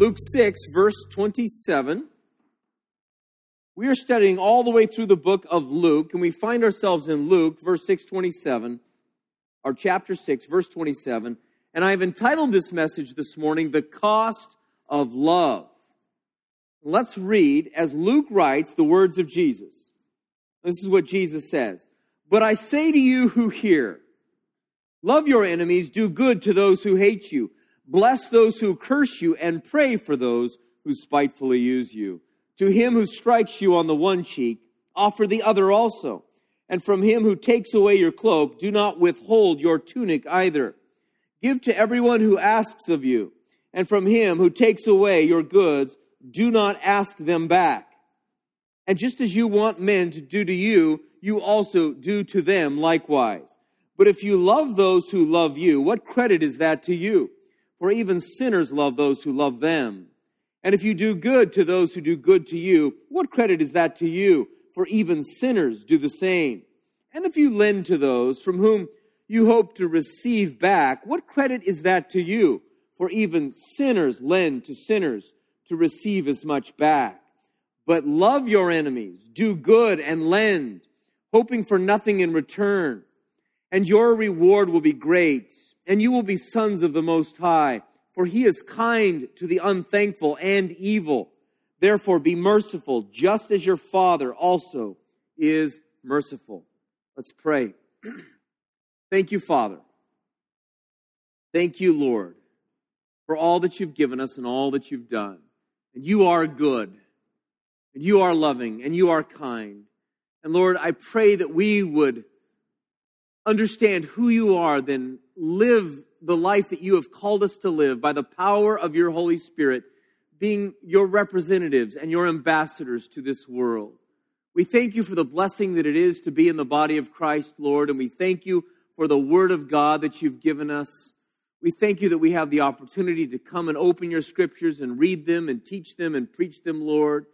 Luke 6, verse 27. We are studying all the way through the book of Luke, and we find ourselves in Luke, verse 627, or chapter 6, verse 27. And I've entitled this message this morning, The Cost of Love. Let's read as Luke writes the words of Jesus. This is what Jesus says. But I say to you who hear, love your enemies, do good to those who hate you, bless those who curse you, and pray for those who spitefully use you. To him who strikes you on the one cheek, offer the other also. And from him who takes away your cloak, do not withhold your tunic either. Give to everyone who asks of you, and from him who takes away your goods, do not ask them back. And just as you want men to do to you, you also do to them likewise. But if you love those who love you, what credit is that to you? For even sinners love those who love them. And if you do good to those who do good to you, what credit is that to you? For even sinners do the same. And if you lend to those from whom you hope to receive back, what credit is that to you? For even sinners lend to sinners to receive as much back. But love your enemies, do good and lend, hoping for nothing in return. And your reward will be great, and you will be sons of the Most High, for he is kind to the unthankful and evil. Therefore, be merciful, just as your Father also is merciful. Let's pray. Thank you, Father. Thank you, Lord, for all that you've given us and all that you've done. And you are good, and you are loving, and you are kind. And Lord, I pray that we would understand who you are, then live the life that you have called us to live by the power of your Holy Spirit, being your representatives and your ambassadors to this world. We thank you for the blessing that it is to be in the body of Christ, Lord, and we thank you for the Word of God that you've given us. We thank you that we have the opportunity to come and open your scriptures and read them and teach them and preach them, Lord.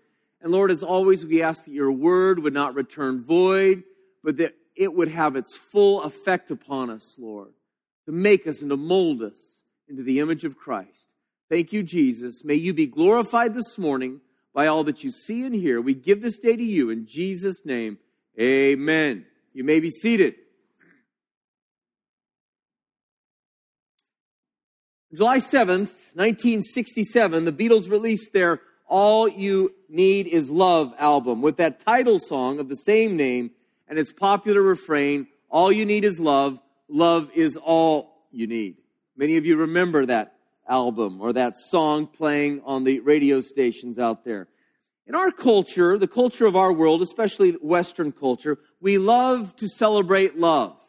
And Lord, as always, we ask that your word would not return void, but that it would have its full effect upon us, Lord, to make us and to mold us into the image of Christ. Thank you, Jesus. May you be glorified this morning by all that you see and hear. We give this day to you in Jesus' name. Amen. You may be seated. July 7th, 1967, the Beatles released their All You Need Is Love album with that title song of the same name and its popular refrain, All You Need Is Love, Love is All You Need. Many of you remember that album or that song playing on the radio stations out there. In our culture, the culture of our world, especially Western culture, we love to celebrate love.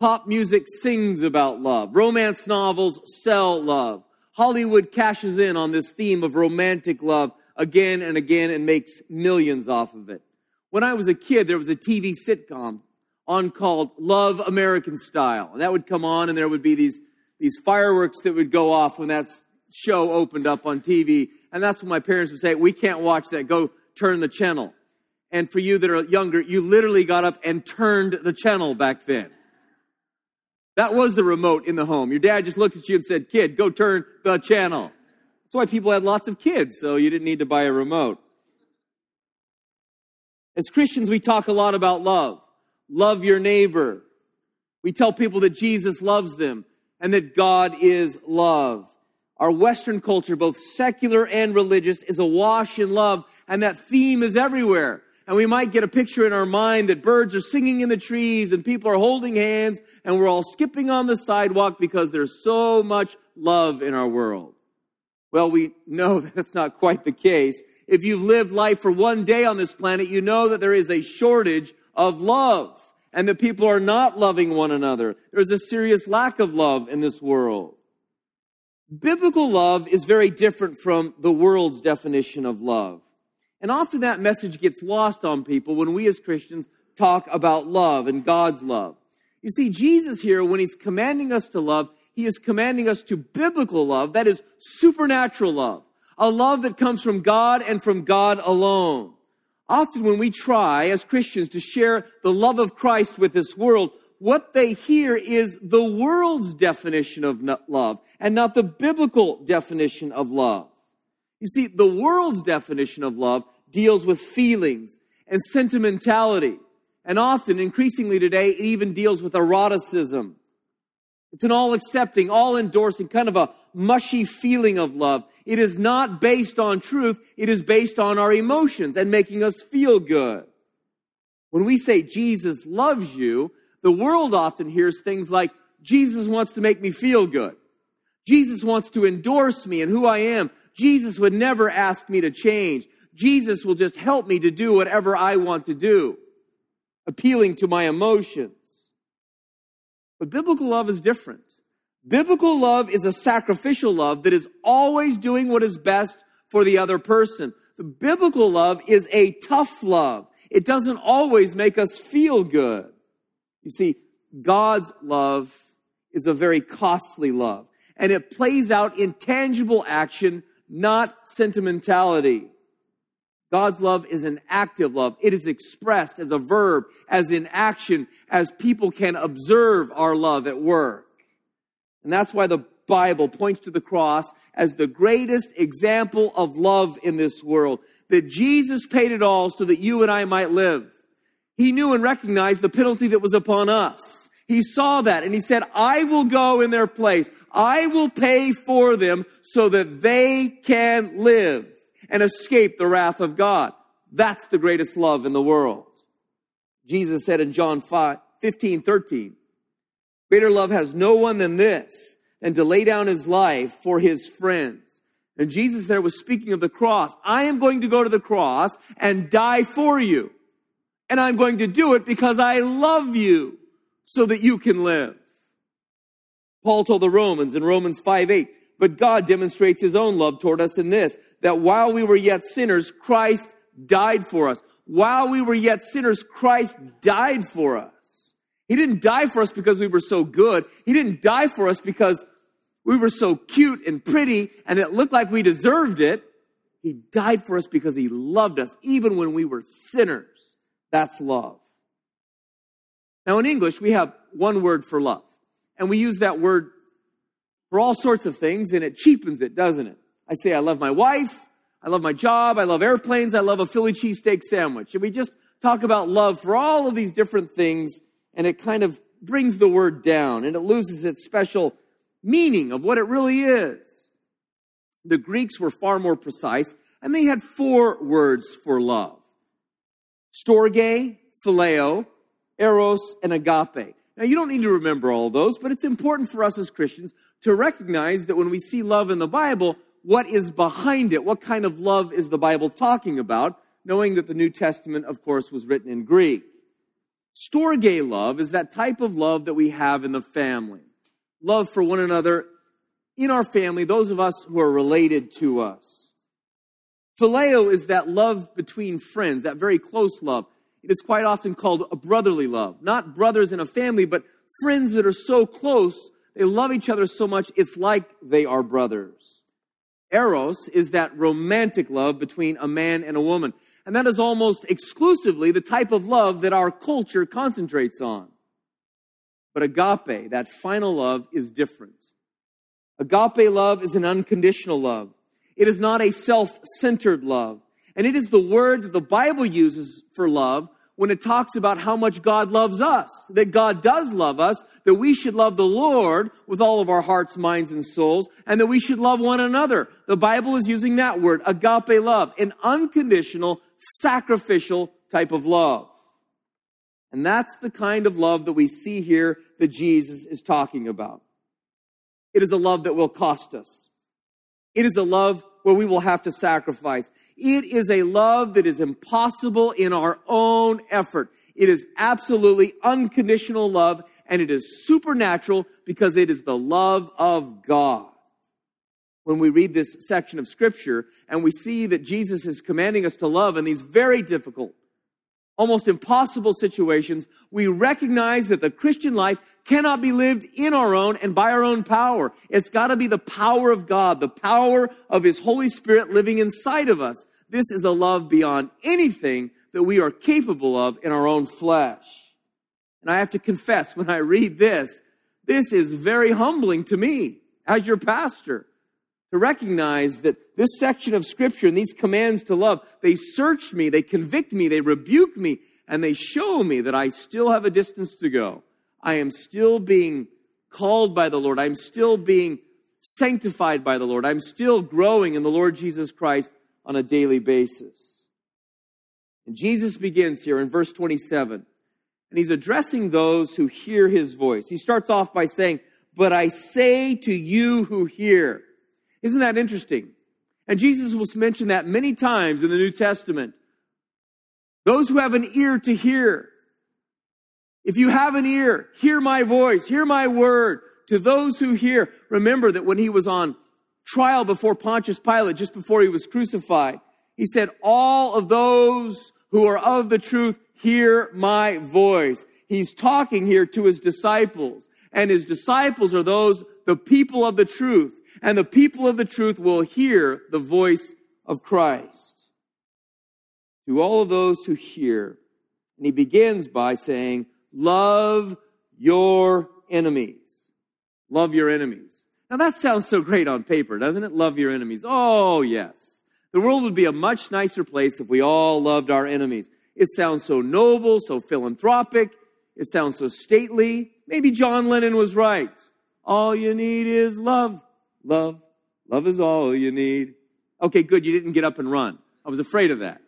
Pop music sings about love. Romance novels sell love. Hollywood cashes in on this theme of romantic love again and again and makes millions off of it. When I was a kid, there was a TV sitcom on called Love American Style. And that would come on and there would be these, these fireworks that would go off when that show opened up on TV. And that's when my parents would say, we can't watch that. Go turn the channel. And for you that are younger, you literally got up and turned the channel back then. That was the remote in the home. Your dad just looked at you and said, Kid, go turn the channel. That's why people had lots of kids, so you didn't need to buy a remote. As Christians, we talk a lot about love. Love your neighbor. We tell people that Jesus loves them and that God is love. Our Western culture, both secular and religious, is awash in love, and that theme is everywhere and we might get a picture in our mind that birds are singing in the trees and people are holding hands and we're all skipping on the sidewalk because there's so much love in our world. Well, we know that's not quite the case. If you've lived life for one day on this planet, you know that there is a shortage of love and that people are not loving one another. There's a serious lack of love in this world. Biblical love is very different from the world's definition of love. And often that message gets lost on people when we as Christians talk about love and God's love. You see, Jesus here, when he's commanding us to love, he is commanding us to biblical love, that is supernatural love, a love that comes from God and from God alone. Often when we try as Christians to share the love of Christ with this world, what they hear is the world's definition of love and not the biblical definition of love. You see, the world's definition of love deals with feelings and sentimentality. And often, increasingly today, it even deals with eroticism. It's an all accepting, all endorsing, kind of a mushy feeling of love. It is not based on truth. It is based on our emotions and making us feel good. When we say Jesus loves you, the world often hears things like, Jesus wants to make me feel good. Jesus wants to endorse me and who I am. Jesus would never ask me to change. Jesus will just help me to do whatever I want to do, appealing to my emotions. But biblical love is different. Biblical love is a sacrificial love that is always doing what is best for the other person. The biblical love is a tough love. It doesn't always make us feel good. You see, God's love is a very costly love, and it plays out in tangible action, not sentimentality. God's love is an active love. It is expressed as a verb, as in action, as people can observe our love at work. And that's why the Bible points to the cross as the greatest example of love in this world. That Jesus paid it all so that you and I might live. He knew and recognized the penalty that was upon us. He saw that and he said, I will go in their place. I will pay for them so that they can live and escape the wrath of God. That's the greatest love in the world. Jesus said in John 5, 15, 13, greater love has no one than this, and to lay down his life for his friends. And Jesus there was speaking of the cross. I am going to go to the cross and die for you. And I'm going to do it because I love you so that you can live. Paul told the Romans in Romans 5, 8, but God demonstrates his own love toward us in this, that while we were yet sinners, Christ died for us. While we were yet sinners, Christ died for us. He didn't die for us because we were so good. He didn't die for us because we were so cute and pretty and it looked like we deserved it. He died for us because he loved us even when we were sinners. That's love. Now in English, we have one word for love. And we use that word for all sorts of things, and it cheapens it, doesn't it? I say, I love my wife, I love my job, I love airplanes, I love a Philly cheesesteak sandwich. And we just talk about love for all of these different things, and it kind of brings the word down, and it loses its special meaning of what it really is. The Greeks were far more precise, and they had four words for love storge, phileo, eros, and agape. Now, you don't need to remember all those, but it's important for us as Christians to recognize that when we see love in the Bible, what is behind it? What kind of love is the Bible talking about? Knowing that the New Testament, of course, was written in Greek. Storge love is that type of love that we have in the family. Love for one another in our family, those of us who are related to us. Phileo is that love between friends, that very close love. It is quite often called a brotherly love. Not brothers in a family, but friends that are so close, they love each other so much, it's like they are brothers. Eros is that romantic love between a man and a woman. And that is almost exclusively the type of love that our culture concentrates on. But agape, that final love, is different. Agape love is an unconditional love. It is not a self centered love. And it is the word that the Bible uses for love when it talks about how much God loves us, that God does love us, that we should love the Lord with all of our hearts, minds, and souls, and that we should love one another. The Bible is using that word, agape love, an unconditional, sacrificial type of love. And that's the kind of love that we see here that Jesus is talking about. It is a love that will cost us. It is a love where we will have to sacrifice. It is a love that is impossible in our own effort. It is absolutely unconditional love and it is supernatural because it is the love of God. When we read this section of scripture and we see that Jesus is commanding us to love in these very difficult, almost impossible situations, we recognize that the Christian life cannot be lived in our own and by our own power. It's got to be the power of God, the power of His Holy Spirit living inside of us. This is a love beyond anything that we are capable of in our own flesh. And I have to confess, when I read this, this is very humbling to me as your pastor to recognize that this section of scripture and these commands to love, they search me, they convict me, they rebuke me, and they show me that I still have a distance to go. I am still being called by the Lord. I'm still being sanctified by the Lord. I'm still growing in the Lord Jesus Christ on a daily basis. And Jesus begins here in verse 27, and he's addressing those who hear his voice. He starts off by saying, But I say to you who hear. Isn't that interesting? And Jesus will mention that many times in the New Testament. Those who have an ear to hear. If you have an ear, hear my voice, hear my word. To those who hear, remember that when he was on trial before Pontius Pilate, just before he was crucified, he said, All of those who are of the truth hear my voice. He's talking here to his disciples, and his disciples are those, the people of the truth and the people of the truth will hear the voice of Christ. To all of those who hear, and he begins by saying, Love your enemies. Love your enemies. Now that sounds so great on paper, doesn't it? Love your enemies. Oh, yes. The world would be a much nicer place if we all loved our enemies. It sounds so noble, so philanthropic. It sounds so stately. Maybe John Lennon was right. All you need is love. Love. Love is all you need. Okay, good. You didn't get up and run. I was afraid of that.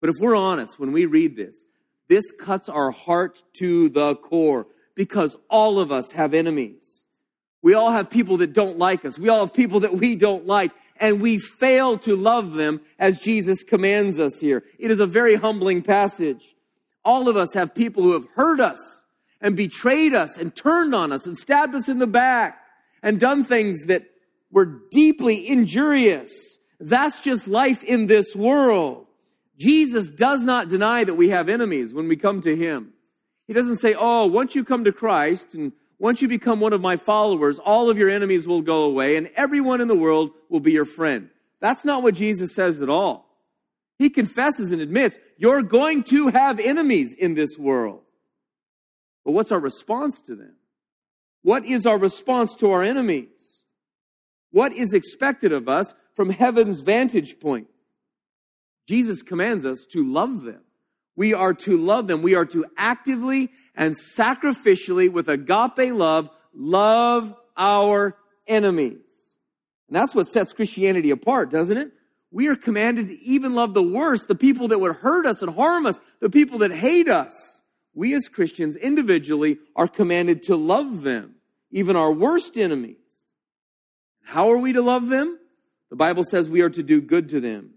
But if we're honest, when we read this, this cuts our heart to the core because all of us have enemies. We all have people that don't like us. We all have people that we don't like, and we fail to love them as Jesus commands us here. It is a very humbling passage. All of us have people who have hurt us and betrayed us and turned on us and stabbed us in the back and done things that were deeply injurious. That's just life in this world. Jesus does not deny that we have enemies when we come to Him. He doesn't say, oh, once you come to Christ and once you become one of my followers, all of your enemies will go away and everyone in the world will be your friend. That's not what Jesus says at all. He confesses and admits, you're going to have enemies in this world. But what's our response to them? What is our response to our enemies? What is expected of us from heaven's vantage point? Jesus commands us to love them. We are to love them. We are to actively and sacrificially, with agape love, love our enemies. And that's what sets Christianity apart, doesn't it? We are commanded to even love the worst, the people that would hurt us and harm us, the people that hate us we as Christians individually are commanded to love them, even our worst enemies. How are we to love them? The Bible says we are to do good to them.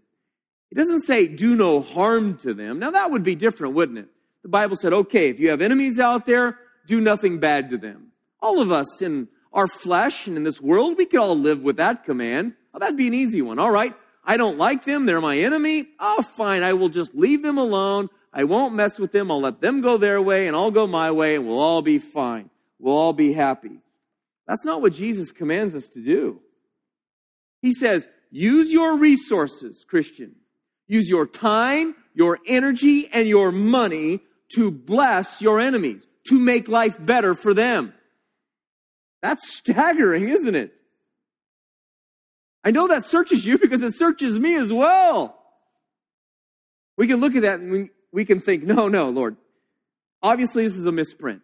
It doesn't say do no harm to them. Now that would be different, wouldn't it? The Bible said, okay, if you have enemies out there, do nothing bad to them. All of us in our flesh and in this world, we could all live with that command. Oh, that'd be an easy one. All right. I don't like them. They're my enemy. Oh, fine. I will just leave them alone. I won't mess with them. I'll let them go their way and I'll go my way and we'll all be fine. We'll all be happy. That's not what Jesus commands us to do. He says, use your resources, Christian. Use your time, your energy, and your money to bless your enemies, to make life better for them. That's staggering, isn't it? I know that searches you because it searches me as well. We can look at that and we can think, no, no, Lord, obviously this is a misprint.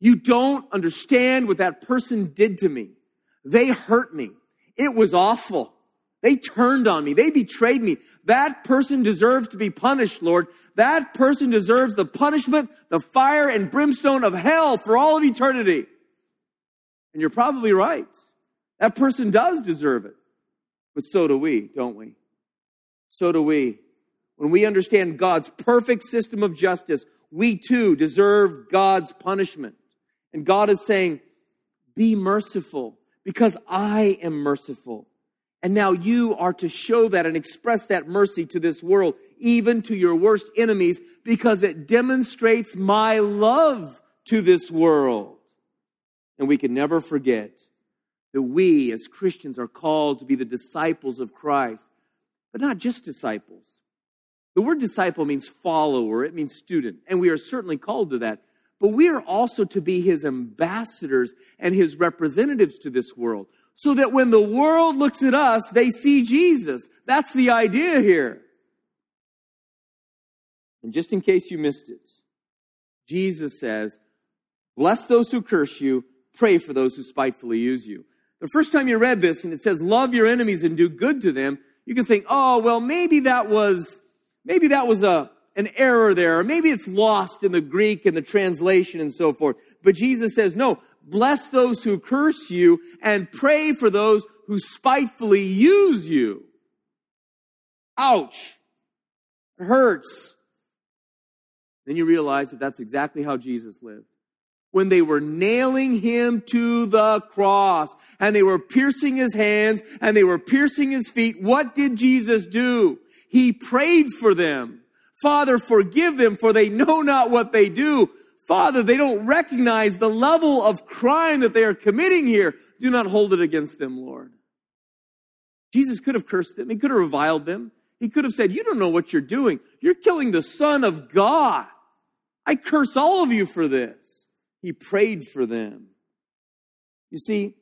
You don't understand what that person did to me. They hurt me. It was awful. They turned on me. They betrayed me. That person deserves to be punished, Lord. That person deserves the punishment, the fire and brimstone of hell for all of eternity. And you're probably right. That person does deserve it. But so do we, don't we? So do we. When we understand God's perfect system of justice, we too deserve God's punishment. And God is saying, Be merciful because I am merciful. And now you are to show that and express that mercy to this world, even to your worst enemies, because it demonstrates my love to this world. And we can never forget that we as Christians are called to be the disciples of Christ, but not just disciples. The word disciple means follower, it means student, and we are certainly called to that. But we are also to be his ambassadors and his representatives to this world so that when the world looks at us, they see Jesus. That's the idea here. And just in case you missed it, Jesus says, Bless those who curse you, pray for those who spitefully use you. The first time you read this and it says, Love your enemies and do good to them, you can think, oh, well, maybe that was, maybe that was a, an error there, or maybe it's lost in the Greek and the translation and so forth. But Jesus says, no, bless those who curse you and pray for those who spitefully use you. Ouch. It hurts. Then you realize that that's exactly how Jesus lived when they were nailing him to the cross and they were piercing his hands and they were piercing his feet, what did Jesus do? He prayed for them. Father, forgive them for they know not what they do. Father, they don't recognize the level of crime that they are committing here. Do not hold it against them, Lord. Jesus could have cursed them. He could have reviled them. He could have said, you don't know what you're doing. You're killing the son of God. I curse all of you for this. He prayed for them. You see,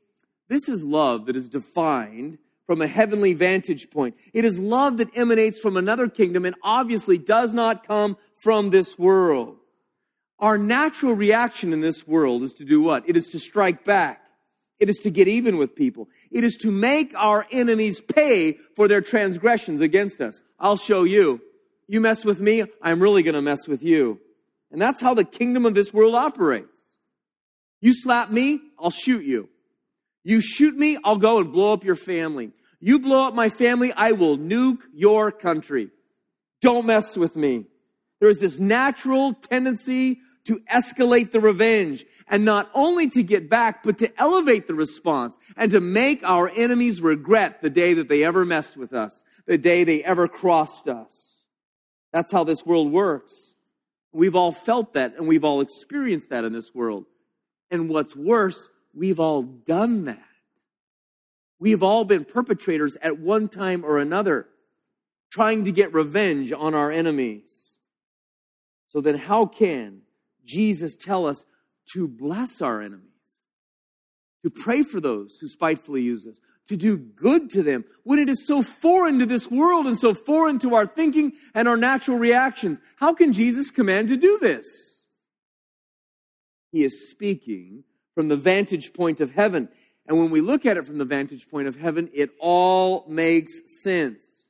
this is love that is defined from a heavenly vantage point. It is love that emanates from another kingdom and obviously does not come from this world. Our natural reaction in this world is to do what? It is to strike back. It is to get even with people. It is to make our enemies pay for their transgressions against us. I'll show you. You mess with me, I'm really going to mess with you. And that's how the kingdom of this world operates. You slap me, I'll shoot you. You shoot me, I'll go and blow up your family. You blow up my family, I will nuke your country. Don't mess with me. There is this natural tendency to escalate the revenge and not only to get back, but to elevate the response and to make our enemies regret the day that they ever messed with us, the day they ever crossed us. That's how this world works. We've all felt that and we've all experienced that in this world. And what's worse, we've all done that. We've all been perpetrators at one time or another, trying to get revenge on our enemies. So then, how can Jesus tell us to bless our enemies, to pray for those who spitefully use us, to do good to them when it is so foreign to this world and so foreign to our thinking and our natural reactions? How can Jesus command to do this? He is speaking from the vantage point of heaven. And when we look at it from the vantage point of heaven, it all makes sense.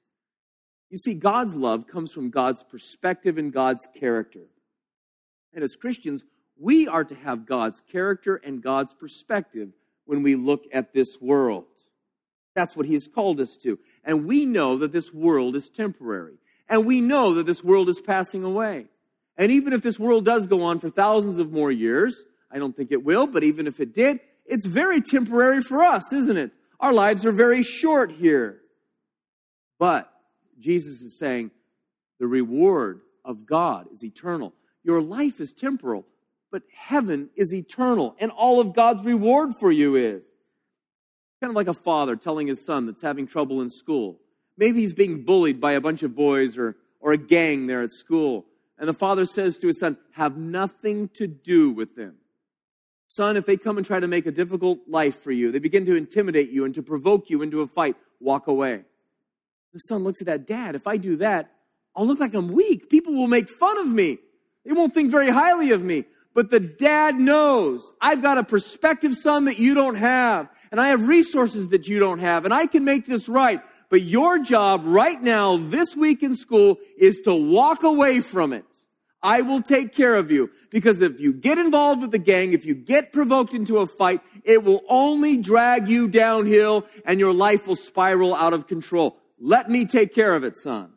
You see, God's love comes from God's perspective and God's character. And as Christians, we are to have God's character and God's perspective when we look at this world. That's what He has called us to. And we know that this world is temporary. And we know that this world is passing away. And even if this world does go on for thousands of more years, I don't think it will, but even if it did, it's very temporary for us, isn't it? Our lives are very short here. But Jesus is saying the reward of God is eternal. Your life is temporal, but heaven is eternal, and all of God's reward for you is. Kind of like a father telling his son that's having trouble in school. Maybe he's being bullied by a bunch of boys or, or a gang there at school. And the father says to his son, Have nothing to do with them. Son, if they come and try to make a difficult life for you, they begin to intimidate you and to provoke you into a fight, walk away. The son looks at that, Dad, if I do that, I'll look like I'm weak. People will make fun of me. They won't think very highly of me. But the dad knows I've got a prospective son that you don't have, and I have resources that you don't have, and I can make this right. But your job right now, this week in school, is to walk away from it. I will take care of you. Because if you get involved with the gang, if you get provoked into a fight, it will only drag you downhill and your life will spiral out of control. Let me take care of it, son.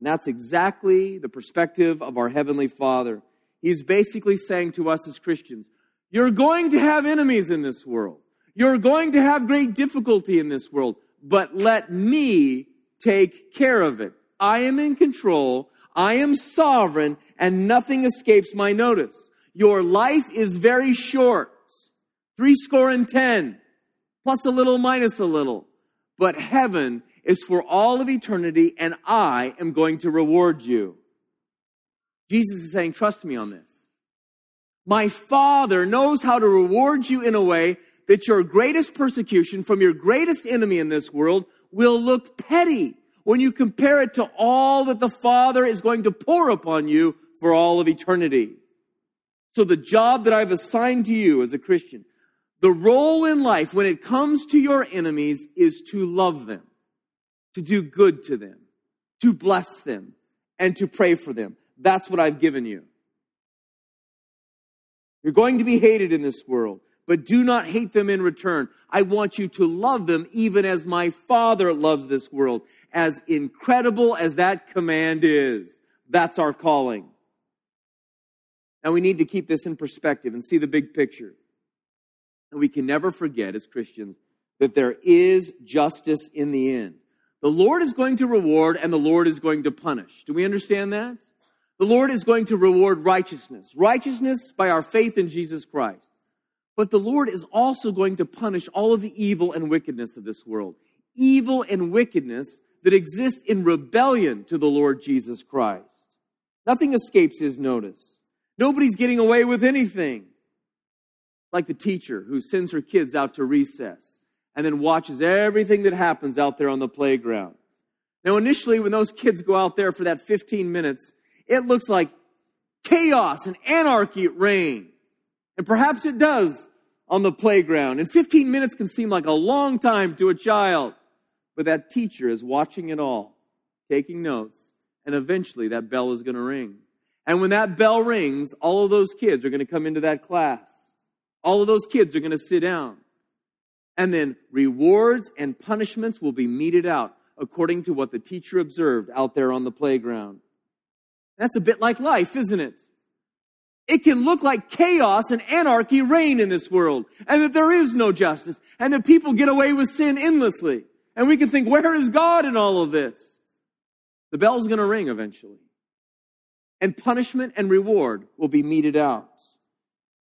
And that's exactly the perspective of our Heavenly Father. He's basically saying to us as Christians, you're going to have enemies in this world. You're going to have great difficulty in this world but let me take care of it. I am in control. I am sovereign and nothing escapes my notice. Your life is very short. Three score and ten, plus a little minus a little. But heaven is for all of eternity and I am going to reward you. Jesus is saying, trust me on this. My Father knows how to reward you in a way that your greatest persecution from your greatest enemy in this world will look petty when you compare it to all that the Father is going to pour upon you for all of eternity. So the job that I've assigned to you as a Christian, the role in life when it comes to your enemies is to love them, to do good to them, to bless them, and to pray for them. That's what I've given you. You're going to be hated in this world, but do not hate them in return. I want you to love them even as my Father loves this world. As incredible as that command is, that's our calling. And we need to keep this in perspective and see the big picture. And we can never forget as Christians that there is justice in the end. The Lord is going to reward and the Lord is going to punish. Do we understand that? The Lord is going to reward righteousness, righteousness by our faith in Jesus Christ. But the Lord is also going to punish all of the evil and wickedness of this world. Evil and wickedness that exist in rebellion to the Lord Jesus Christ. Nothing escapes his notice. Nobody's getting away with anything. Like the teacher who sends her kids out to recess and then watches everything that happens out there on the playground. Now, initially, when those kids go out there for that 15 minutes, it looks like chaos and anarchy reign. And perhaps it does on the playground. And 15 minutes can seem like a long time to a child. But that teacher is watching it all, taking notes, and eventually that bell is going to ring. And when that bell rings, all of those kids are going to come into that class. All of those kids are going to sit down. And then rewards and punishments will be meted out according to what the teacher observed out there on the playground. That's a bit like life, isn't it? It can look like chaos and anarchy reign in this world, and that there is no justice, and that people get away with sin endlessly. And we can think, where is God in all of this? The bell's going to ring eventually. And punishment and reward will be meted out.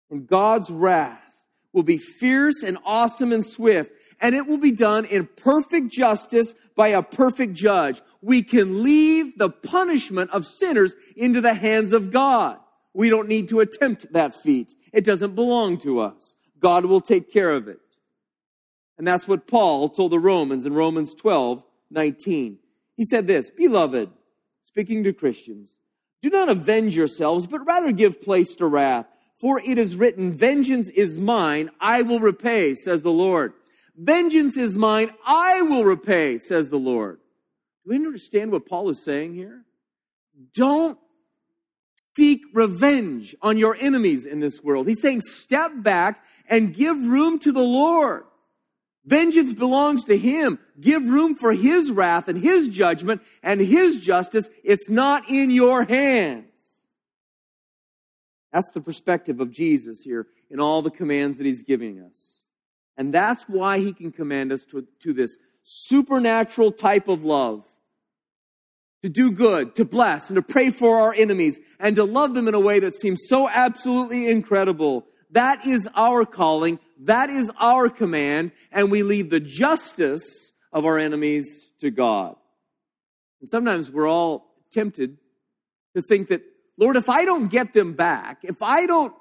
And God's wrath will be fierce and awesome and swift, and it will be done in perfect justice by a perfect judge. We can leave the punishment of sinners into the hands of God. We don't need to attempt that feat. It doesn't belong to us. God will take care of it. And that's what Paul told the Romans in Romans 12, 19. He said this, Beloved, speaking to Christians, do not avenge yourselves, but rather give place to wrath. For it is written, Vengeance is mine, I will repay, says the Lord. Vengeance is mine, I will repay, says the Lord. Do we understand what Paul is saying here? Don't seek revenge on your enemies in this world. He's saying, step back and give room to the Lord. Vengeance belongs to Him. Give room for His wrath and His judgment and His justice. It's not in your hands. That's the perspective of Jesus here in all the commands that He's giving us. And that's why He can command us to, to this supernatural type of love. To do good, to bless, and to pray for our enemies, and to love them in a way that seems so absolutely incredible. That is our calling. That is our command. And we leave the justice of our enemies to God. And sometimes we're all tempted to think that, Lord, if I don't get them back, if I don't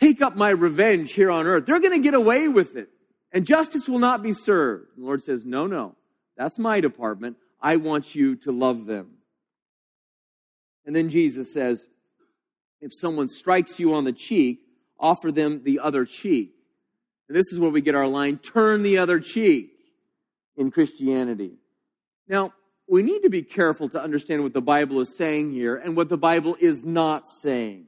take up my revenge here on earth, they're going to get away with it. And justice will not be served. The Lord says, No, no, that's my department. I want you to love them. And then Jesus says, if someone strikes you on the cheek, offer them the other cheek. And this is where we get our line turn the other cheek in Christianity. Now, we need to be careful to understand what the Bible is saying here and what the Bible is not saying.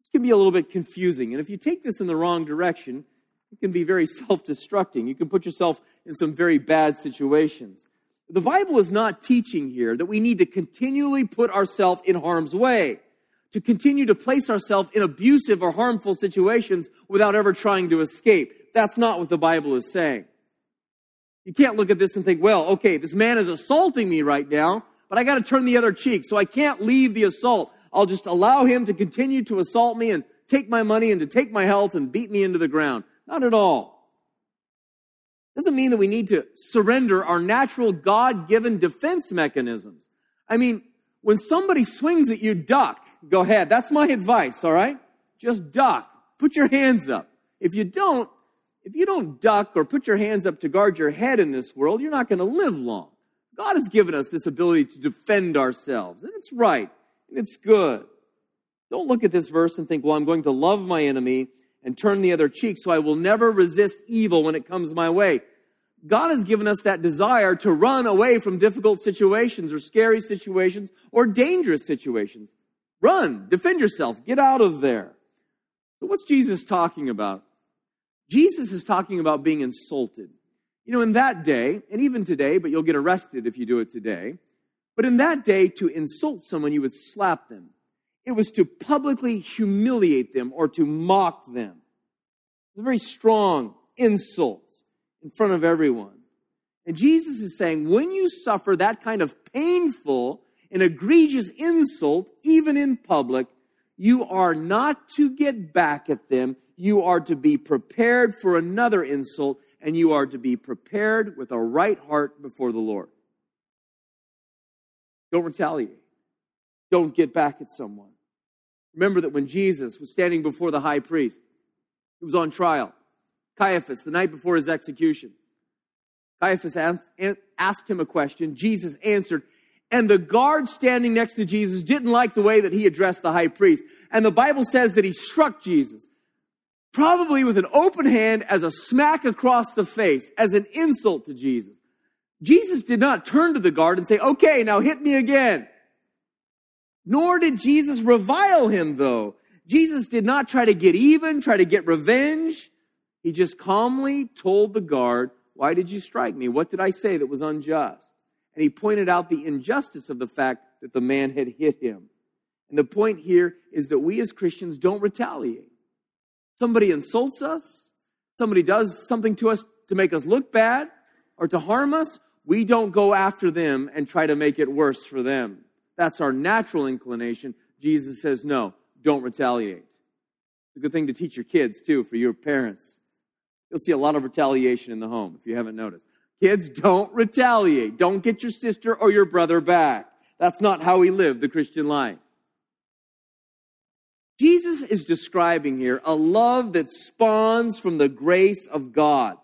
This can be a little bit confusing. And if you take this in the wrong direction, it can be very self destructing. You can put yourself in some very bad situations. The Bible is not teaching here that we need to continually put ourselves in harm's way to continue to place ourselves in abusive or harmful situations without ever trying to escape. That's not what the Bible is saying. You can't look at this and think, well, okay, this man is assaulting me right now, but I got to turn the other cheek, so I can't leave the assault. I'll just allow him to continue to assault me and take my money and to take my health and beat me into the ground. Not at all. Doesn't mean that we need to surrender our natural God given defense mechanisms. I mean, when somebody swings at you, duck. Go ahead. That's my advice, all right? Just duck. Put your hands up. if you don't, if you don't duck or put your hands up to guard your head in this world, you're not going to live long. God has given us this ability to defend ourselves, and it's right, and it's good. Don't look at this verse and think, well, I'm going to love my enemy and turn the other cheek, so I will never resist evil when it comes my way. God has given us that desire to run away from difficult situations or scary situations or dangerous situations. Run, defend yourself, get out of there. So, what's Jesus talking about? Jesus is talking about being insulted. You know, in that day, and even today, but you'll get arrested if you do it today, but in that day, to insult someone, you would slap them. It was to publicly humiliate them or to mock them. It's a very strong insult in front of everyone. And Jesus is saying, when you suffer that kind of painful and egregious insult, even in public, you are not to get back at them. You are to be prepared for another insult, and you are to be prepared with a right heart before the Lord. Don't retaliate. Don't get back at someone. Remember that when Jesus was standing before the high priest, he was on trial. Caiaphas, the night before his execution. Caiaphas asked, asked him a question. Jesus answered. And the guard standing next to Jesus didn't like the way that he addressed the high priest. And the Bible says that he struck Jesus, probably with an open hand as a smack across the face, as an insult to Jesus. Jesus did not turn to the guard and say, okay, now hit me again. Nor did Jesus revile him, though. Jesus did not try to get even, try to get revenge. He just calmly told the guard, Why did you strike me? What did I say that was unjust? And he pointed out the injustice of the fact that the man had hit him. And the point here is that we as Christians don't retaliate. Somebody insults us, somebody does something to us to make us look bad or to harm us, we don't go after them and try to make it worse for them. That's our natural inclination. Jesus says, no, don't retaliate. It's a good thing to teach your kids, too, for your parents. You'll see a lot of retaliation in the home if you haven't noticed. Kids, don't retaliate. Don't get your sister or your brother back. That's not how we live the Christian life. Jesus is describing here a love that spawns from the grace of God.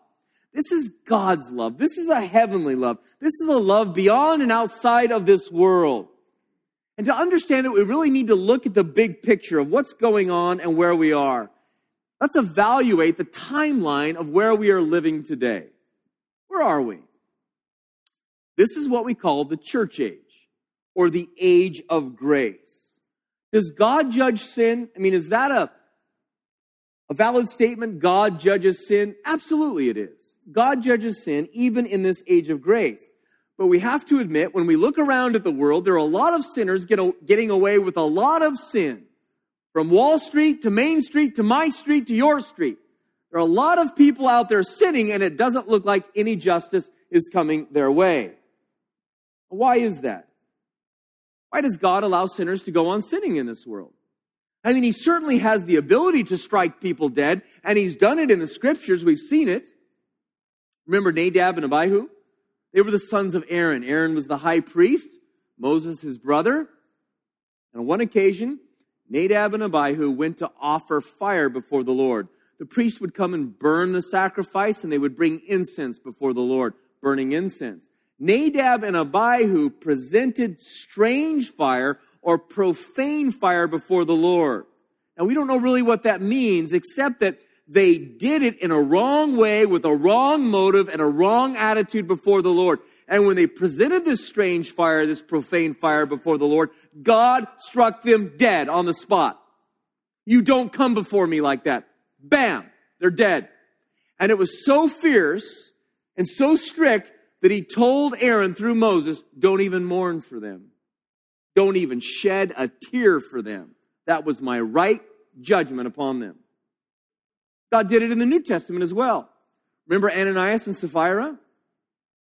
This is God's love. This is a heavenly love. This is a love beyond and outside of this world. And to understand it, we really need to look at the big picture of what's going on and where we are. Let's evaluate the timeline of where we are living today. Where are we? This is what we call the church age or the age of grace. Does God judge sin? I mean, is that a, a valid statement? God judges sin? Absolutely, it is. God judges sin even in this age of grace. But we have to admit, when we look around at the world, there are a lot of sinners getting away with a lot of sin. From Wall Street to Main Street to my street to your street. There are a lot of people out there sinning, and it doesn't look like any justice is coming their way. Why is that? Why does God allow sinners to go on sinning in this world? I mean, He certainly has the ability to strike people dead, and He's done it in the scriptures. We've seen it. Remember Nadab and Abihu? They were the sons of Aaron. Aaron was the high priest, Moses his brother. And on one occasion, Nadab and Abihu went to offer fire before the Lord. The priest would come and burn the sacrifice, and they would bring incense before the Lord, burning incense. Nadab and Abihu presented strange fire or profane fire before the Lord. Now, we don't know really what that means, except that they did it in a wrong way with a wrong motive and a wrong attitude before the Lord. And when they presented this strange fire, this profane fire before the Lord, God struck them dead on the spot. You don't come before me like that. Bam, they're dead. And it was so fierce and so strict that he told Aaron through Moses, don't even mourn for them. Don't even shed a tear for them. That was my right judgment upon them. God did it in the New Testament as well. Remember Ananias and Sapphira?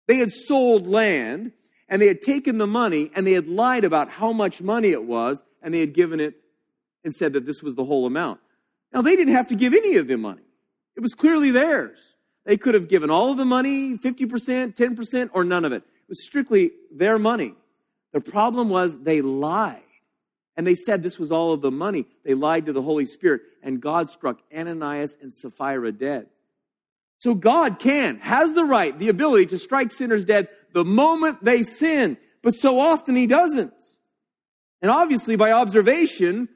They had sold land and they had taken the money and they had lied about how much money it was and they had given it and said that this was the whole amount. Now, they didn't have to give any of the money. It was clearly theirs. They could have given all of the money, 50%, 10%, or none of it. It was strictly their money. The problem was they lied. And they said this was all of the money. They lied to the Holy Spirit, and God struck Ananias and Sapphira dead. So God can, has the right, the ability to strike sinners dead the moment they sin, but so often He doesn't. And obviously, by observation,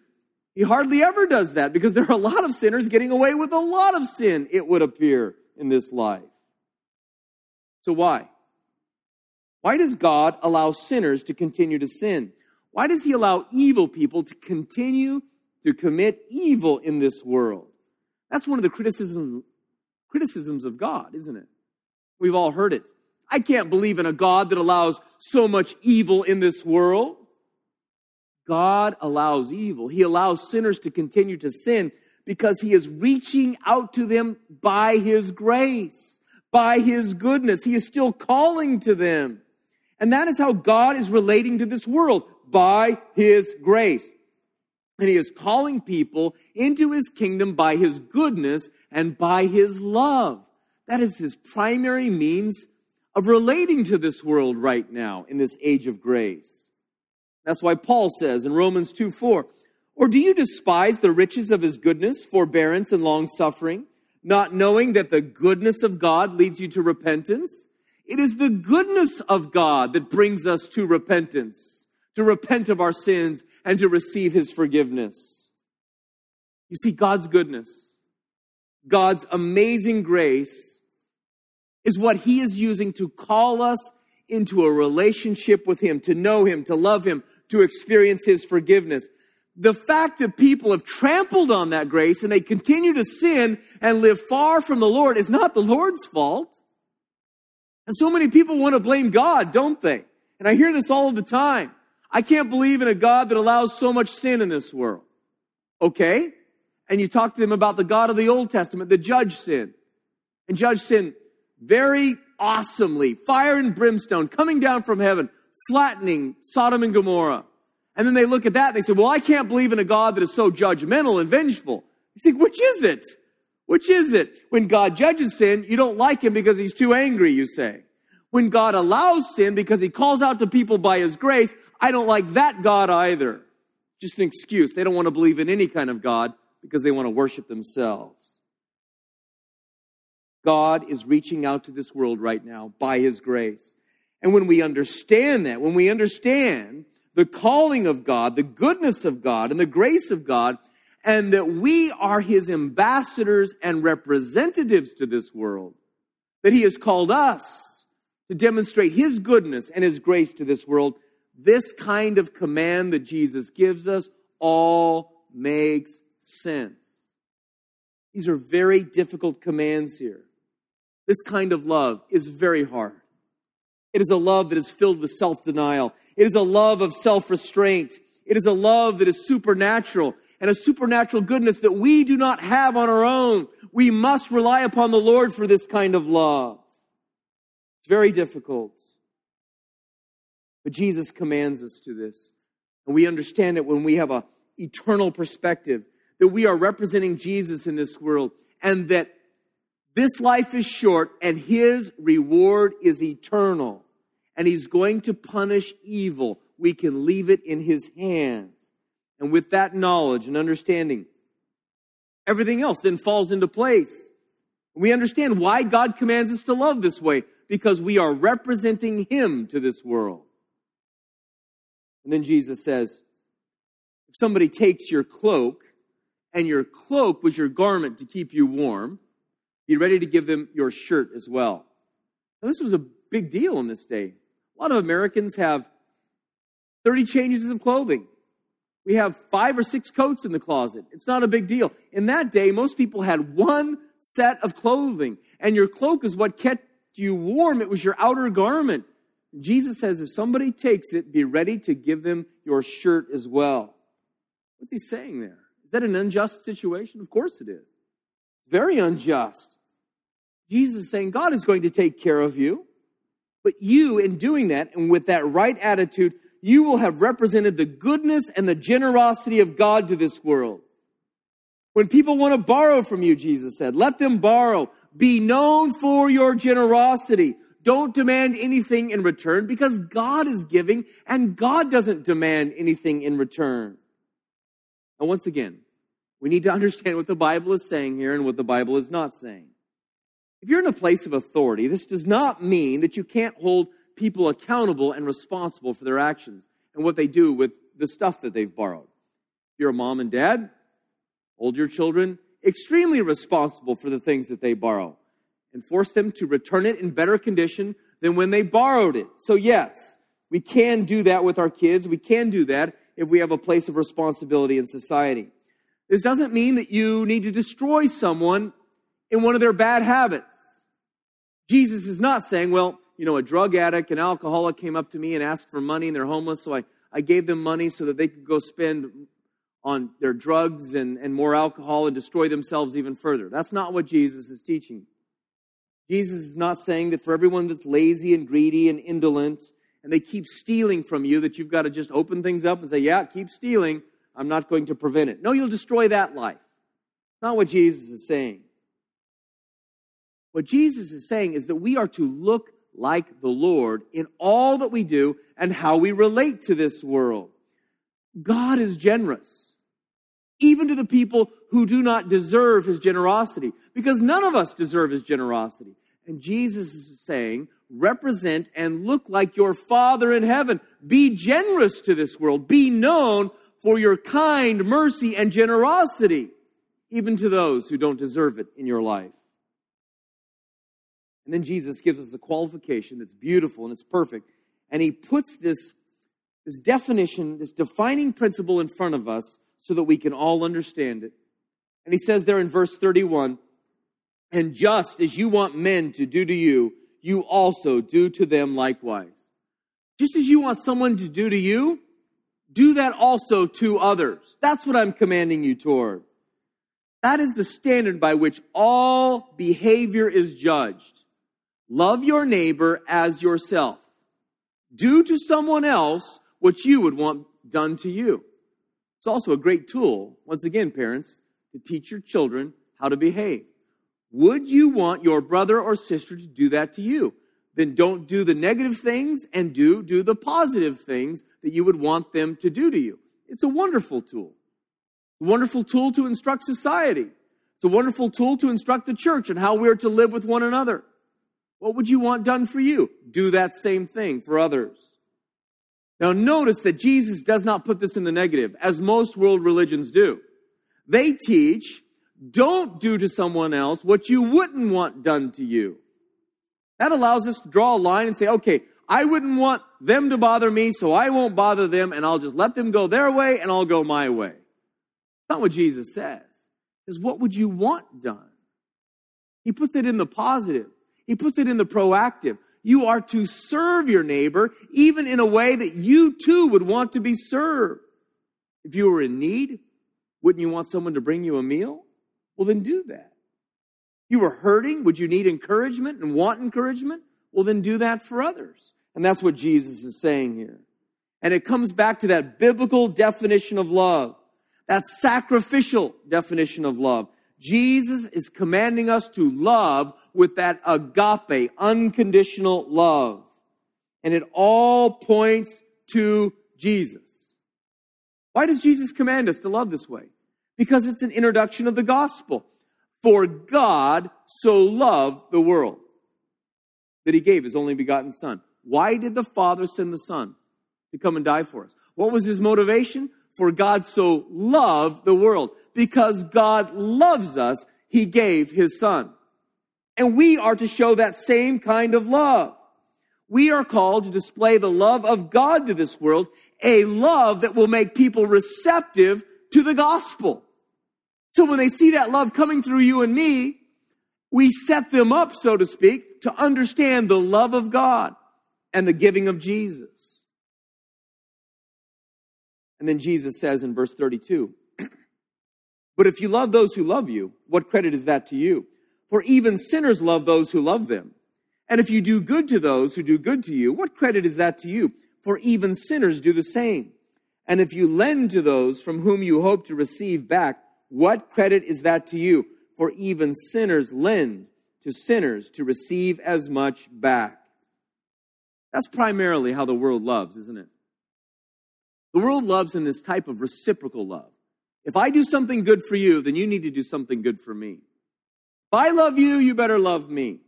He hardly ever does that because there are a lot of sinners getting away with a lot of sin, it would appear, in this life. So, why? Why does God allow sinners to continue to sin? Why does he allow evil people to continue to commit evil in this world? That's one of the criticism, criticisms of God, isn't it? We've all heard it. I can't believe in a God that allows so much evil in this world. God allows evil. He allows sinners to continue to sin because he is reaching out to them by his grace, by his goodness. He is still calling to them. And that is how God is relating to this world by his grace. And he is calling people into his kingdom by his goodness and by his love. That is his primary means of relating to this world right now in this age of grace. That's why Paul says in Romans 2 4, or do you despise the riches of his goodness, forbearance, and long suffering, not knowing that the goodness of God leads you to repentance? It is the goodness of God that brings us to repentance to repent of our sins and to receive his forgiveness. You see, God's goodness, God's amazing grace is what he is using to call us into a relationship with him, to know him, to love him, to experience his forgiveness. The fact that people have trampled on that grace and they continue to sin and live far from the Lord is not the Lord's fault. And so many people want to blame God, don't they? And I hear this all the time. I can't believe in a God that allows so much sin in this world. Okay? And you talk to them about the God of the Old Testament the judge sin. And judge sin very awesomely, fire and brimstone coming down from heaven, flattening Sodom and Gomorrah. And then they look at that and they say, well, I can't believe in a God that is so judgmental and vengeful. You think, which is it? Which is it? When God judges sin, you don't like him because he's too angry, you say. When God allows sin because he calls out to people by his grace, I don't like that God either. Just an excuse. They don't want to believe in any kind of God because they want to worship themselves. God is reaching out to this world right now by his grace. And when we understand that, when we understand the calling of God, the goodness of God, and the grace of God, and that we are his ambassadors and representatives to this world, that he has called us to demonstrate his goodness and his grace to this world, this kind of command that Jesus gives us all makes sense. These are very difficult commands here. This kind of love is very hard. It is a love that is filled with self denial. It is a love of self restraint. It is a love that is supernatural and a supernatural goodness that we do not have on our own. We must rely upon the Lord for this kind of love. It's very difficult. But Jesus commands us to this. And we understand it when we have a eternal perspective that we are representing Jesus in this world and that this life is short and his reward is eternal. And he's going to punish evil. We can leave it in his hands. And with that knowledge and understanding, everything else then falls into place. We understand why God commands us to love this way because we are representing him to this world. And then Jesus says, if somebody takes your cloak, and your cloak was your garment to keep you warm, be ready to give them your shirt as well. Now, this was a big deal in this day. A lot of Americans have 30 changes of clothing. We have five or six coats in the closet. It's not a big deal. In that day, most people had one set of clothing, and your cloak is what kept you warm. It was your outer garment. Jesus says, if somebody takes it, be ready to give them your shirt as well. What's he saying there? Is that an unjust situation? Of course it is. Very unjust. Jesus is saying, God is going to take care of you. But you, in doing that, and with that right attitude, you will have represented the goodness and the generosity of God to this world. When people want to borrow from you, Jesus said, let them borrow. Be known for your generosity. Don't demand anything in return because God is giving and God doesn't demand anything in return. And once again, we need to understand what the Bible is saying here and what the Bible is not saying. If you're in a place of authority, this does not mean that you can't hold people accountable and responsible for their actions and what they do with the stuff that they've borrowed. If you're a mom and dad, hold your children extremely responsible for the things that they borrow and force them to return it in better condition than when they borrowed it. So, yes, we can do that with our kids. We can do that if we have a place of responsibility in society. This doesn't mean that you need to destroy someone in one of their bad habits. Jesus is not saying, well, you know, a drug addict, an alcoholic came up to me and asked for money and they're homeless, so I, I gave them money so that they could go spend on their drugs and, and more alcohol and destroy themselves even further. That's not what Jesus is teaching. Jesus is not saying that for everyone that's lazy and greedy and indolent and they keep stealing from you, that you've got to just open things up and say, Yeah, keep stealing. I'm not going to prevent it. No, you'll destroy that life. Not what Jesus is saying. What Jesus is saying is that we are to look like the Lord in all that we do and how we relate to this world. God is generous, even to the people who do not deserve his generosity, because none of us deserve his generosity. And Jesus is saying, represent and look like your Father in heaven. Be generous to this world. Be known for your kind mercy and generosity, even to those who don't deserve it in your life. And then Jesus gives us a qualification that's beautiful and it's perfect. And he puts this, this definition, this defining principle in front of us so that we can all understand it. And he says there in verse 31 And just as you want men to do to you, you also do to them likewise. Just as you want someone to do to you, do that also to others. That's what I'm commanding you toward. That is the standard by which all behavior is judged. Love your neighbor as yourself. Do to someone else what you would want done to you. It's also a great tool, once again, parents, to teach your children how to behave. Would you want your brother or sister to do that to you? Then don't do the negative things and do do the positive things that you would want them to do to you. It's a wonderful tool. A wonderful tool to instruct society. It's a wonderful tool to instruct the church and how we're to live with one another. What would you want done for you? Do that same thing for others. Now, notice that Jesus does not put this in the negative, as most world religions do. They teach, don't do to someone else what you wouldn't want done to you. That allows us to draw a line and say, okay, I wouldn't want them to bother me, so I won't bother them, and I'll just let them go their way, and I'll go my way. That's not what Jesus says. Is what would you want done? He puts it in the positive. He puts it in the proactive. You are to serve your neighbor even in a way that you too would want to be served. If you were in need, wouldn't you want someone to bring you a meal? Well, then do that. You were hurting, would you need encouragement and want encouragement? Well, then do that for others. And that's what Jesus is saying here. And it comes back to that biblical definition of love, that sacrificial definition of love. Jesus is commanding us to love with that agape, unconditional love. And it all points to Jesus. Why does Jesus command us to love this way? Because it's an introduction of the gospel. For God so loved the world that he gave his only begotten Son. Why did the Father send the Son to come and die for us? What was his motivation? For God so loved the world because God loves us, he gave his son. And we are to show that same kind of love. We are called to display the love of God to this world, a love that will make people receptive to the gospel. So when they see that love coming through you and me, we set them up, so to speak, to understand the love of God and the giving of Jesus. And then Jesus says in verse 32, but if you love those who love you, what credit is that to you? For even sinners love those who love them. And if you do good to those who do good to you, what credit is that to you? For even sinners do the same. And if you lend to those from whom you hope to receive back, what credit is that to you? For even sinners lend to sinners to receive as much back. That's primarily how the world loves, isn't it? The world loves in this type of reciprocal love. If I do something good for you, then you need to do something good for me. If I love you, you better love me.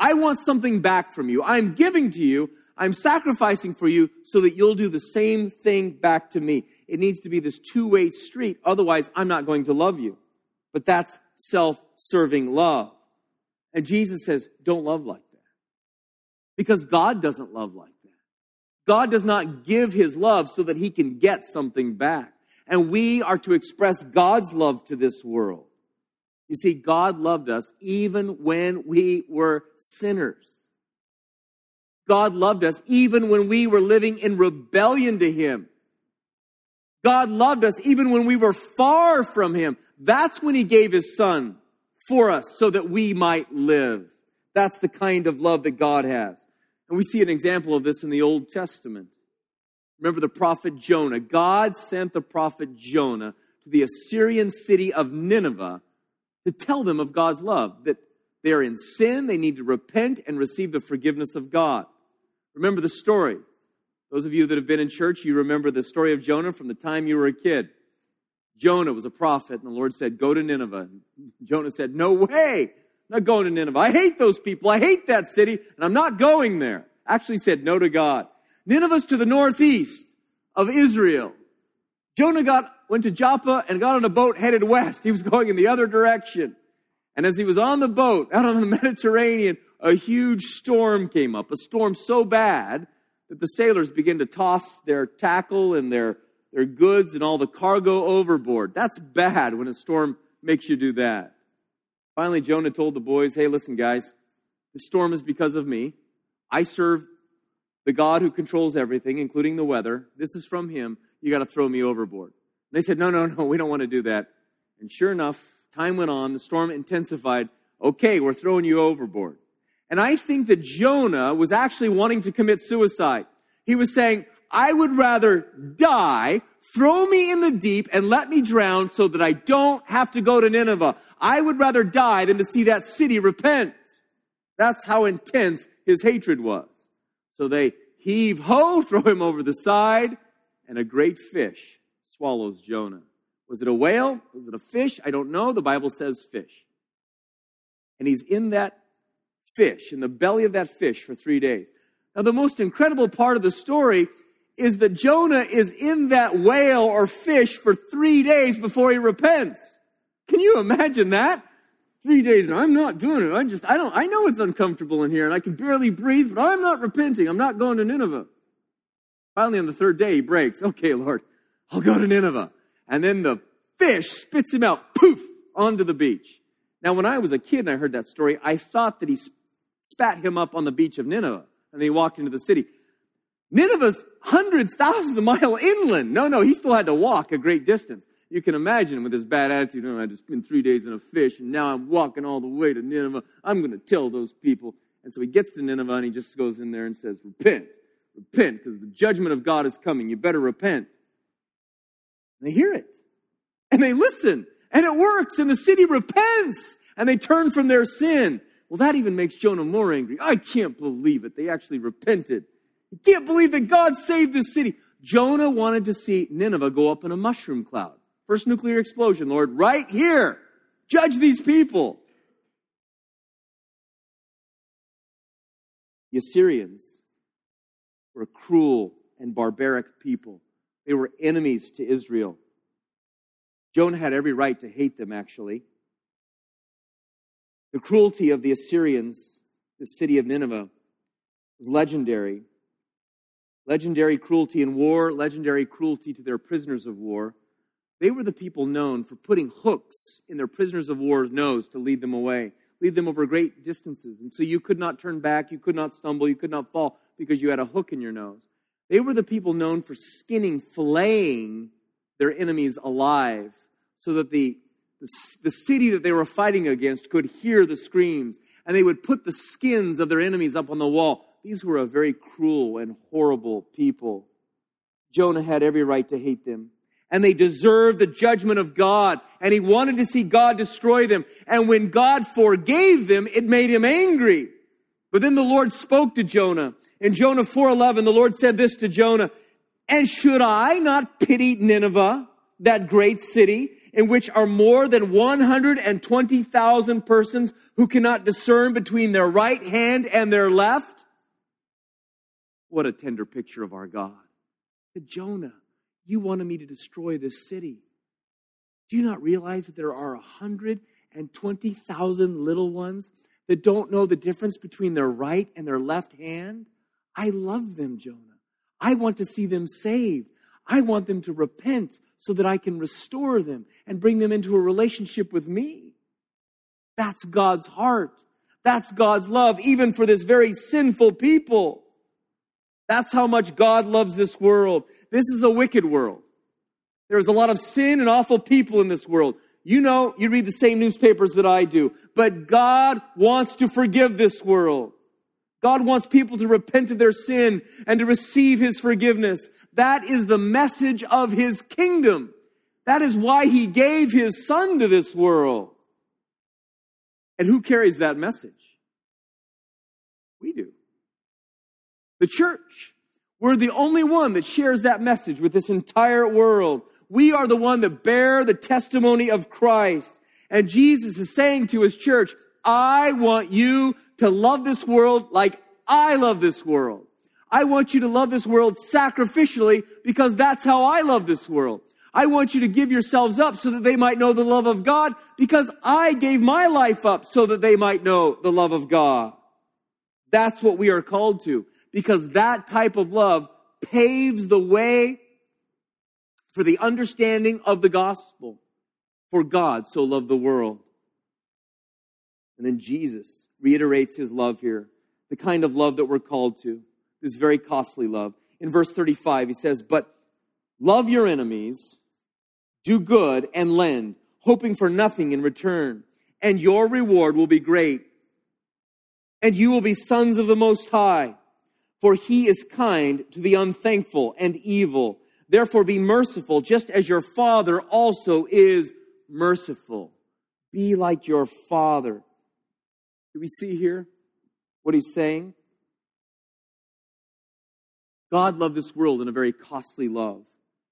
I want something back from you. I'm giving to you. I'm sacrificing for you so that you'll do the same thing back to me. It needs to be this two way street. Otherwise, I'm not going to love you. But that's self serving love. And Jesus says, don't love like that. Because God doesn't love like that. God does not give his love so that he can get something back. And we are to express God's love to this world. You see, God loved us even when we were sinners. God loved us even when we were living in rebellion to Him. God loved us even when we were far from Him. That's when He gave His Son for us so that we might live. That's the kind of love that God has. And we see an example of this in the Old Testament. Remember the prophet Jonah. God sent the prophet Jonah to the Assyrian city of Nineveh to tell them of God's love, that they're in sin, they need to repent and receive the forgiveness of God. Remember the story. Those of you that have been in church, you remember the story of Jonah from the time you were a kid. Jonah was a prophet, and the Lord said, Go to Nineveh. Jonah said, No way, I'm not going to Nineveh. I hate those people. I hate that city, and I'm not going there. Actually said no to God. Nineveh's to the northeast of Israel. Jonah got, went to Joppa and got on a boat headed west. He was going in the other direction. And as he was on the boat out on the Mediterranean, a huge storm came up, a storm so bad that the sailors began to toss their tackle and their, their goods and all the cargo overboard. That's bad when a storm makes you do that. Finally, Jonah told the boys, hey, listen, guys, the storm is because of me. I serve the God who controls everything, including the weather. This is from him. You got to throw me overboard. They said, no, no, no, we don't want to do that. And sure enough, time went on, the storm intensified. Okay, we're throwing you overboard. And I think that Jonah was actually wanting to commit suicide. He was saying, I would rather die, throw me in the deep and let me drown so that I don't have to go to Nineveh. I would rather die than to see that city repent. That's how intense his hatred was. So they heave ho, throw him over the side, and a great fish swallows Jonah. Was it a whale? Was it a fish? I don't know. The Bible says fish. And he's in that fish, in the belly of that fish for three days. Now, the most incredible part of the story is that Jonah is in that whale or fish for three days before he repents. Can you imagine that? Three days, and I'm not doing it. I just, I don't, I know it's uncomfortable in here and I can barely breathe, but I'm not repenting. I'm not going to Nineveh. Finally, on the third day, he breaks. Okay, Lord, I'll go to Nineveh. And then the fish spits him out, poof, onto the beach. Now, when I was a kid and I heard that story, I thought that he spat him up on the beach of Nineveh and then he walked into the city. Nineveh's hundreds, thousands of mile inland. No, no, he still had to walk a great distance. You can imagine with his bad attitude, oh, I just spent three days in a fish and now I'm walking all the way to Nineveh. I'm going to tell those people. And so he gets to Nineveh and he just goes in there and says, repent, repent, because the judgment of God is coming. You better repent. And they hear it and they listen and it works and the city repents and they turn from their sin. Well, that even makes Jonah more angry. I can't believe it. They actually repented. You can't believe that God saved this city. Jonah wanted to see Nineveh go up in a mushroom cloud. First nuclear explosion, Lord, right here. Judge these people. The Assyrians were a cruel and barbaric people. They were enemies to Israel. Jonah had every right to hate them, actually. The cruelty of the Assyrians, the city of Nineveh, was legendary. Legendary cruelty in war, legendary cruelty to their prisoners of war. They were the people known for putting hooks in their prisoners of war's nose to lead them away, lead them over great distances. And so you could not turn back, you could not stumble, you could not fall because you had a hook in your nose. They were the people known for skinning, filleting their enemies alive so that the, the, the city that they were fighting against could hear the screams. And they would put the skins of their enemies up on the wall. These were a very cruel and horrible people. Jonah had every right to hate them and they deserved the judgment of God. And he wanted to see God destroy them. And when God forgave them, it made him angry. But then the Lord spoke to Jonah. In Jonah 4:11, the Lord said this to Jonah, "And should I not pity Nineveh, that great city in which are more than 120,000 persons who cannot discern between their right hand and their left? What a tender picture of our God. To Jonah, you wanted me to destroy this city. Do you not realize that there are 120,000 little ones that don't know the difference between their right and their left hand? I love them, Jonah. I want to see them saved. I want them to repent so that I can restore them and bring them into a relationship with me. That's God's heart. That's God's love, even for this very sinful people. That's how much God loves this world. This is a wicked world. There's a lot of sin and awful people in this world. You know, you read the same newspapers that I do, but God wants to forgive this world. God wants people to repent of their sin and to receive his forgiveness. That is the message of his kingdom. That is why he gave his son to this world. And who carries that message? We do. The church. We're the only one that shares that message with this entire world. We are the one that bear the testimony of Christ. And Jesus is saying to his church, I want you to love this world like I love this world. I want you to love this world sacrificially because that's how I love this world. I want you to give yourselves up so that they might know the love of God because I gave my life up so that they might know the love of God. That's what we are called to because that type of love paves the way for the understanding of the gospel. For God so loved the world. And then Jesus reiterates his love here, the kind of love that we're called to this very costly love. In verse 35, he says, But love your enemies, do good, and lend, hoping for nothing in return, and your reward will be great. And you will be sons of the Most High, for he is kind to the unthankful and evil. Therefore, be merciful, just as your Father also is merciful. Be like your Father. Do we see here what he's saying? God loved this world in a very costly love.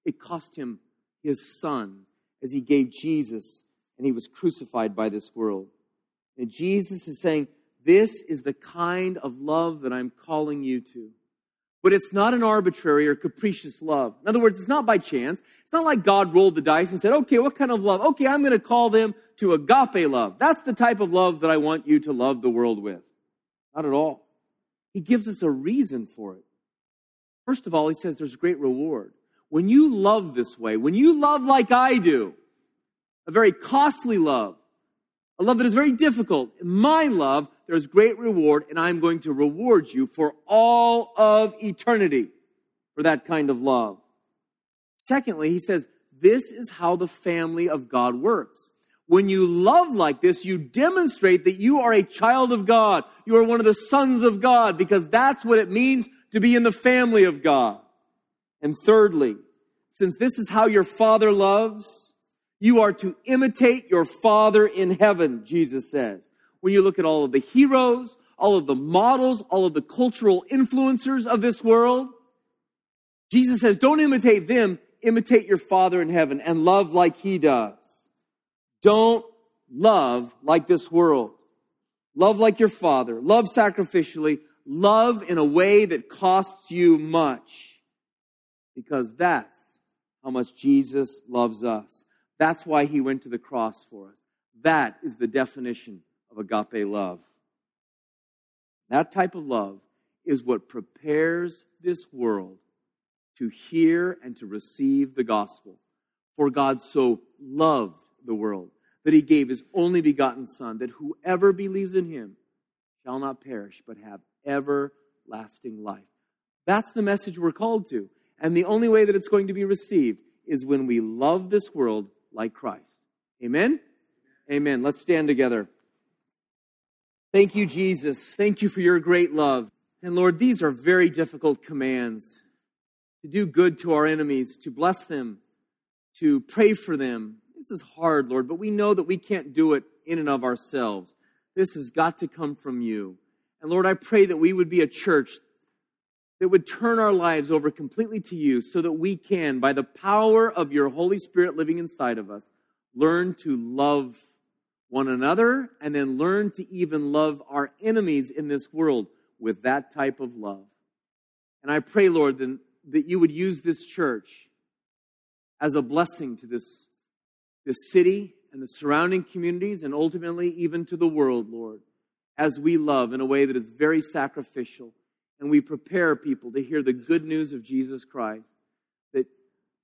It cost him his son as he gave Jesus and he was crucified by this world. And Jesus is saying, This is the kind of love that I'm calling you to. But it's not an arbitrary or capricious love. In other words, it's not by chance. It's not like God rolled the dice and said, okay, what kind of love? Okay, I'm going to call them to agape love. That's the type of love that I want you to love the world with. Not at all. He gives us a reason for it. First of all, he says there's great reward. When you love this way, when you love like I do, a very costly love, a love that is very difficult, In my love, there's great reward, and I'm going to reward you for all of eternity for that kind of love. Secondly, he says, this is how the family of God works. When you love like this, you demonstrate that you are a child of God. You are one of the sons of God because that's what it means to be in the family of God. And thirdly, since this is how your Father loves, you are to imitate your Father in heaven, Jesus says. When you look at all of the heroes, all of the models, all of the cultural influencers of this world, Jesus says, don't imitate them, imitate your Father in heaven and love like He does. Don't love like this world. Love like your Father. Love sacrificially love in a way that costs you much. Because that's how much Jesus loves us. That's why he went to the cross for us. That is the definition of agape love. That type of love is what prepares this world to hear and to receive the gospel. For God so loved the world that he gave his only begotten Son, that whoever believes in him shall not perish, but have everlasting life. That's the message we're called to. And the only way that it's going to be received is when we love this world like Christ. Amen? Amen. Let's stand together. Thank you, Jesus. Thank you for your great love. And Lord, these are very difficult commands to do good to our enemies, to bless them, to pray for them. This is hard, Lord, but we know that we can't do it in and of ourselves. This has got to come from you. And Lord, I pray that we would be a church that would turn our lives over completely to you so that we can, by the power of your Holy Spirit living inside of us, learn to love one another and then learn to even love our enemies in this world with that type of love. And I pray, Lord, then, that you would use this church as a blessing to this, this city and the surrounding communities and ultimately even to the world, Lord, as we love in a way that is very sacrificial and we prepare people to hear the good news of Jesus Christ that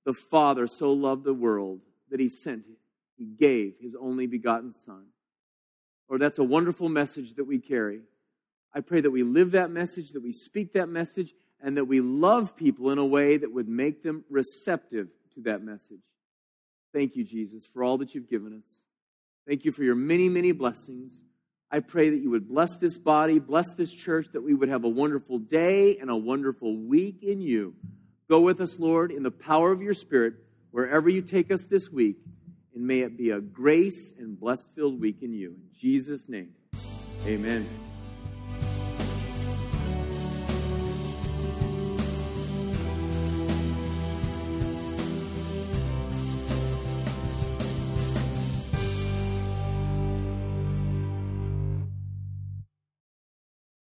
the Father so loved the world that he sent, he gave his only begotten Son. Lord, that's a wonderful message that we carry. I pray that we live that message, that we speak that message, and that we love people in a way that would make them receptive to that message. Thank you, Jesus, for all that you've given us. Thank you for your many, many blessings. I pray that you would bless this body, bless this church, that we would have a wonderful day and a wonderful week in you. Go with us, Lord, in the power of your Spirit, wherever you take us this week, and may it be a grace and blessed filled week in you. In Jesus' name, amen.